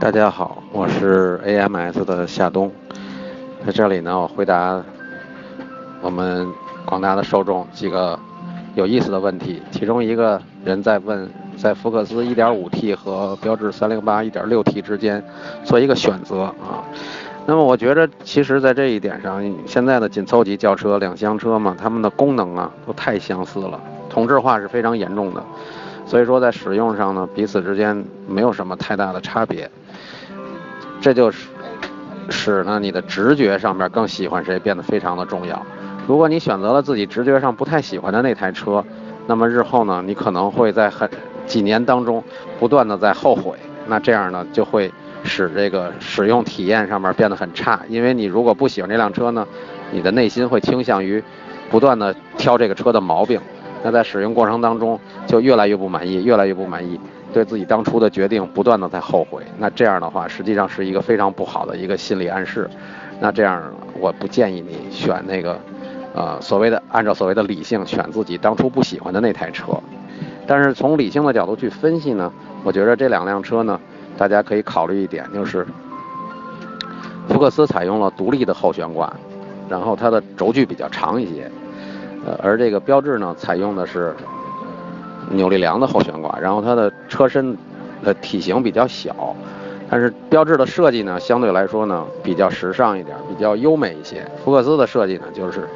大家好，我是 AMS 的夏冬，在这里呢，我回答我们广大的受众几个有意思的问题。其中一个人在问，在福克斯 1.5T 和标致308 1.6T 之间做一个选择啊。那么我觉得，其实，在这一点上，现在的紧凑级轿车、两厢车嘛，它们的功能啊都太相似了，同质化是非常严重的。所以说，在使用上呢，彼此之间没有什么太大的差别。这就是使呢你的直觉上面更喜欢谁变得非常的重要。如果你选择了自己直觉上不太喜欢的那台车，那么日后呢，你可能会在很几年当中不断的在后悔。那这样呢，就会使这个使用体验上面变得很差。因为你如果不喜欢这辆车呢，你的内心会倾向于不断的挑这个车的毛病。那在使用过程当中就越来越不满意，越来越不满意。对自己当初的决定不断的在后悔，那这样的话实际上是一个非常不好的一个心理暗示。那这样我不建议你选那个，呃，所谓的按照所谓的理性选自己当初不喜欢的那台车。但是从理性的角度去分析呢，我觉得这两辆车呢，大家可以考虑一点，就是福克斯采用了独立的后悬挂，然后它的轴距比较长一些，呃，而这个标志呢采用的是。扭力梁的后悬挂，然后它的车身的体型比较小，但是标志的设计呢，相对来说呢比较时尚一点，比较优美一些。福克斯的设计呢，就是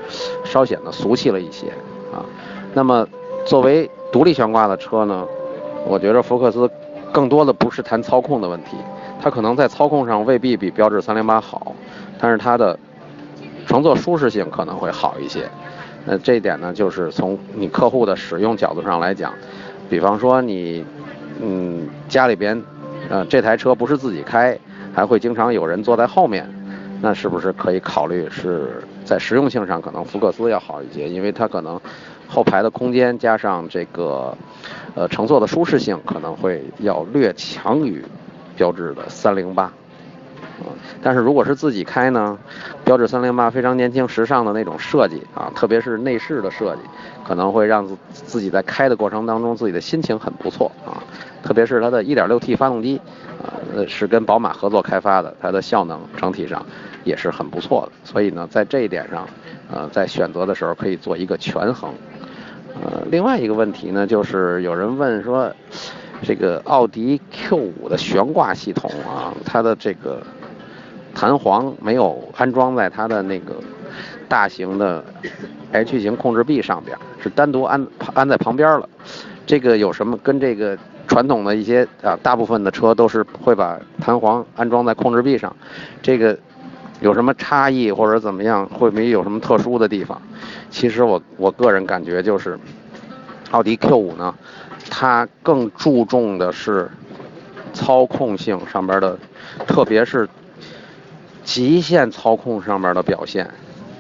稍显得俗气了一些啊。那么作为独立悬挂的车呢，我觉得福克斯更多的不是谈操控的问题，它可能在操控上未必比标致三零八好，但是它的乘坐舒适性可能会好一些。那这一点呢，就是从你客户的使用角度上来讲，比方说你，嗯，家里边，呃，这台车不是自己开，还会经常有人坐在后面，那是不是可以考虑是在实用性上可能福克斯要好一些，因为它可能后排的空间加上这个，呃，乘坐的舒适性可能会要略强于标致的三零八。但是如果是自己开呢，标致三零八非常年轻时尚的那种设计啊，特别是内饰的设计，可能会让自己在开的过程当中自己的心情很不错啊。特别是它的 1.6T 发动机呃，是跟宝马合作开发的，它的效能整体上也是很不错的。所以呢，在这一点上，呃，在选择的时候可以做一个权衡。呃，另外一个问题呢，就是有人问说，这个奥迪 Q5 的悬挂系统啊，它的这个。弹簧没有安装在它的那个大型的 H 型控制臂上边，是单独安安在旁边了。这个有什么跟这个传统的一些啊，大部分的车都是会把弹簧安装在控制臂上，这个有什么差异或者怎么样？会不会有什么特殊的地方？其实我我个人感觉就是，奥迪 Q5 呢，它更注重的是操控性上边的，特别是。极限操控上面的表现，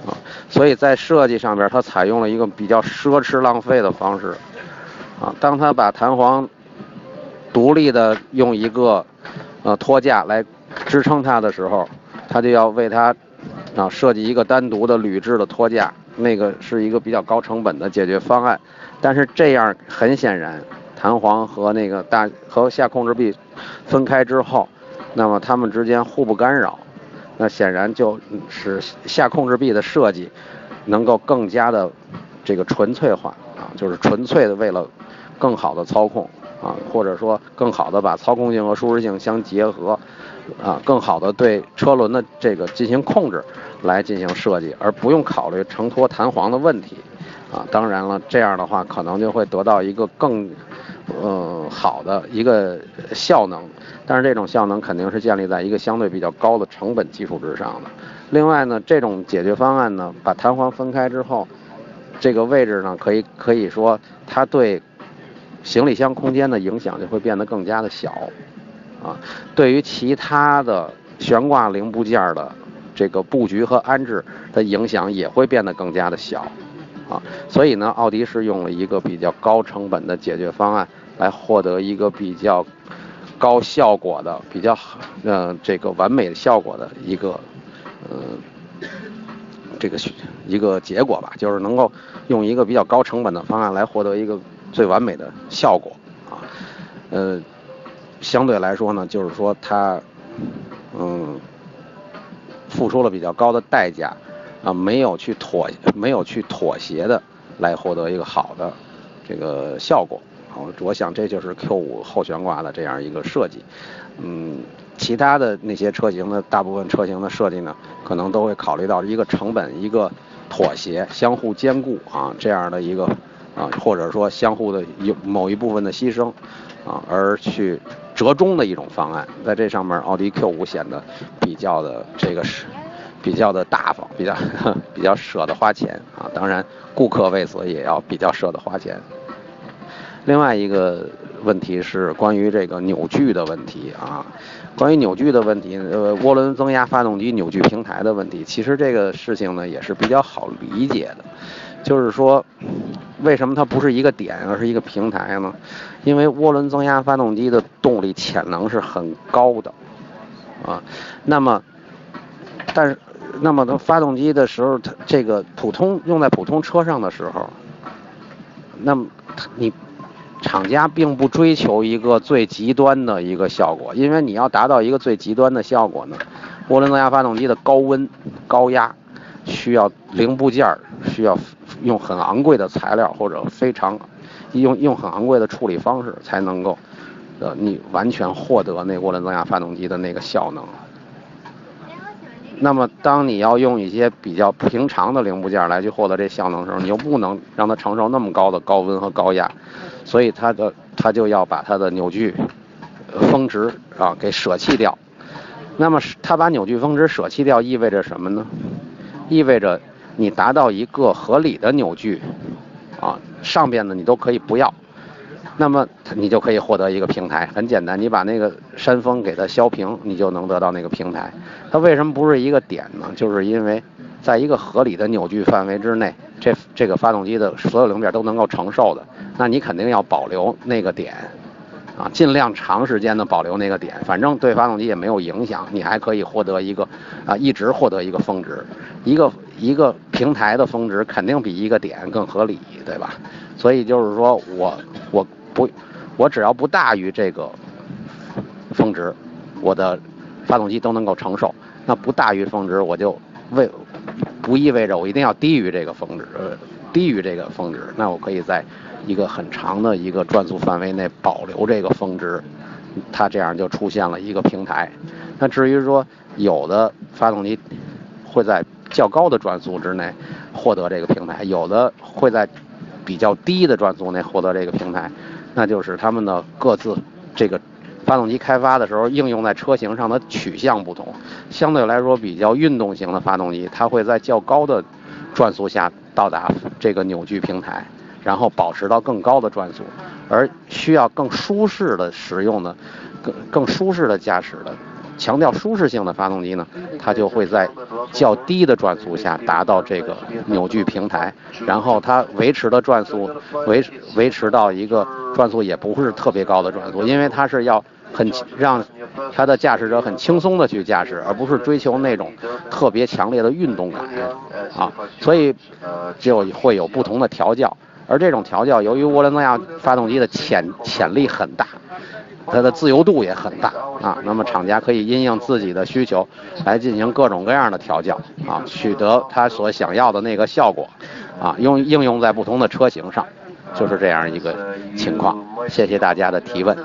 啊，所以在设计上边，它采用了一个比较奢侈浪费的方式，啊，当它把弹簧独立的用一个呃托架来支撑它的时候，它就要为它啊设计一个单独的铝制的托架，那个是一个比较高成本的解决方案，但是这样很显然，弹簧和那个大和下控制臂分开之后，那么它们之间互不干扰。那显然就是下控制臂的设计，能够更加的这个纯粹化啊，就是纯粹的为了更好的操控啊，或者说更好的把操控性和舒适性相结合啊，更好的对车轮的这个进行控制来进行设计，而不用考虑承托弹簧的问题啊。当然了，这样的话可能就会得到一个更。嗯，好的一个效能，但是这种效能肯定是建立在一个相对比较高的成本基础之上的。另外呢，这种解决方案呢，把弹簧分开之后，这个位置呢，可以可以说它对行李箱空间的影响就会变得更加的小，啊，对于其他的悬挂零部件的这个布局和安置的影响也会变得更加的小。啊，所以呢，奥迪是用了一个比较高成本的解决方案，来获得一个比较高效果的、比较嗯这个完美的效果的一个嗯这个一个结果吧，就是能够用一个比较高成本的方案来获得一个最完美的效果啊。呃，相对来说呢，就是说它，嗯，付出了比较高的代价，啊，没有去妥，没有去妥协的来获得一个好的这个效果。我想这就是 Q5 后悬挂的这样一个设计。嗯，其他的那些车型的大部分车型的设计呢，可能都会考虑到一个成本、一个妥协、相互兼顾啊这样的一个啊，或者说相互的有某一部分的牺牲啊，而去折中的一种方案。在这上面，奥迪 Q5 显得比较的这个是比较的大方，比较 比较舍得花钱啊。当然，顾客为此也要比较舍得花钱。另外一个问题是关于这个扭矩的问题啊，关于扭矩的问题，呃，涡轮增压发动机扭矩平台的问题，其实这个事情呢也是比较好理解的，就是说，为什么它不是一个点，而是一个平台呢？因为涡轮增压发动机的动力潜能是很高的，啊，那么，但是，那么它发动机的时候，它这个普通用在普通车上的时候，那么你。厂家并不追求一个最极端的一个效果，因为你要达到一个最极端的效果呢，涡轮增压发动机的高温、高压，需要零部件，需要用很昂贵的材料或者非常用用很昂贵的处理方式才能够，呃，你完全获得那涡轮增压发动机的那个效能。那么，当你要用一些比较平常的零部件来去获得这效能的时候，你又不能让它承受那么高的高温和高压，所以它的它就要把它的扭矩峰值啊给舍弃掉。那么，它把扭矩峰值舍弃掉意味着什么呢？意味着你达到一个合理的扭矩啊，上边的你都可以不要。那么你就可以获得一个平台，很简单，你把那个山峰给它削平，你就能得到那个平台。它为什么不是一个点呢？就是因为在一个合理的扭矩范围之内，这这个发动机的所有零件都能够承受的，那你肯定要保留那个点，啊，尽量长时间的保留那个点，反正对发动机也没有影响，你还可以获得一个啊，一直获得一个峰值，一个一个平台的峰值肯定比一个点更合理，对吧？所以就是说我我。不，我只要不大于这个峰值，我的发动机都能够承受。那不大于峰值，我就为不意味着我一定要低于这个峰值，低于这个峰值，那我可以在一个很长的一个转速范围内保留这个峰值，它这样就出现了一个平台。那至于说有的发动机会在较高的转速之内获得这个平台，有的会在比较低的转速内获得这个平台。那就是他们的各自这个发动机开发的时候应用在车型上的取向不同，相对来说比较运动型的发动机，它会在较高的转速下到达这个扭矩平台，然后保持到更高的转速，而需要更舒适的使用的、更更舒适的驾驶的。强调舒适性的发动机呢，它就会在较低的转速下达到这个扭矩平台，然后它维持的转速维维持到一个转速也不是特别高的转速，因为它是要很让它的驾驶者很轻松的去驾驶，而不是追求那种特别强烈的运动感啊，所以就会有不同的调教，而这种调教由于涡轮增压发动机的潜潜力很大。它的自由度也很大啊，那么厂家可以因应自己的需求来进行各种各样的调教啊，取得它所想要的那个效果啊，用应用在不同的车型上，就是这样一个情况。谢谢大家的提问。